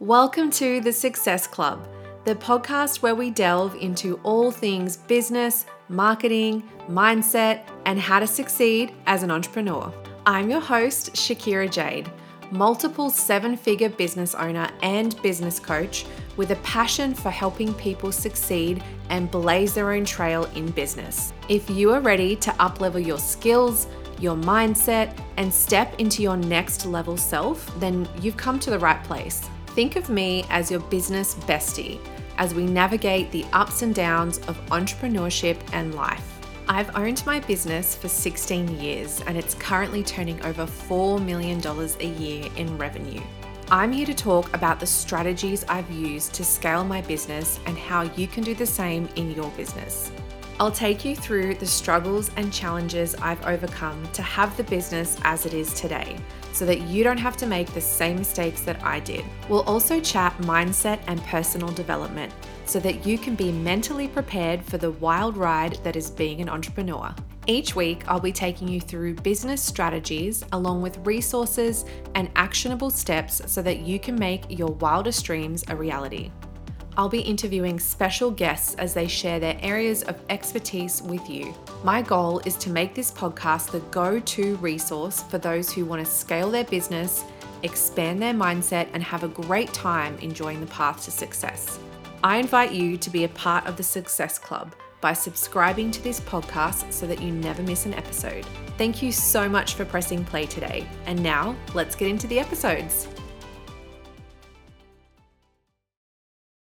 Welcome to the Success Club, the podcast where we delve into all things business, marketing, mindset, and how to succeed as an entrepreneur. I'm your host, Shakira Jade, multiple seven figure business owner and business coach with a passion for helping people succeed and blaze their own trail in business. If you are ready to uplevel your skills, your mindset, and step into your next level self, then you've come to the right place. Think of me as your business bestie as we navigate the ups and downs of entrepreneurship and life. I've owned my business for 16 years and it's currently turning over $4 million a year in revenue. I'm here to talk about the strategies I've used to scale my business and how you can do the same in your business. I'll take you through the struggles and challenges I've overcome to have the business as it is today so that you don't have to make the same mistakes that I did. We'll also chat mindset and personal development so that you can be mentally prepared for the wild ride that is being an entrepreneur. Each week, I'll be taking you through business strategies along with resources and actionable steps so that you can make your wildest dreams a reality. I'll be interviewing special guests as they share their areas of expertise with you. My goal is to make this podcast the go to resource for those who want to scale their business, expand their mindset, and have a great time enjoying the path to success. I invite you to be a part of the Success Club by subscribing to this podcast so that you never miss an episode. Thank you so much for pressing play today. And now, let's get into the episodes.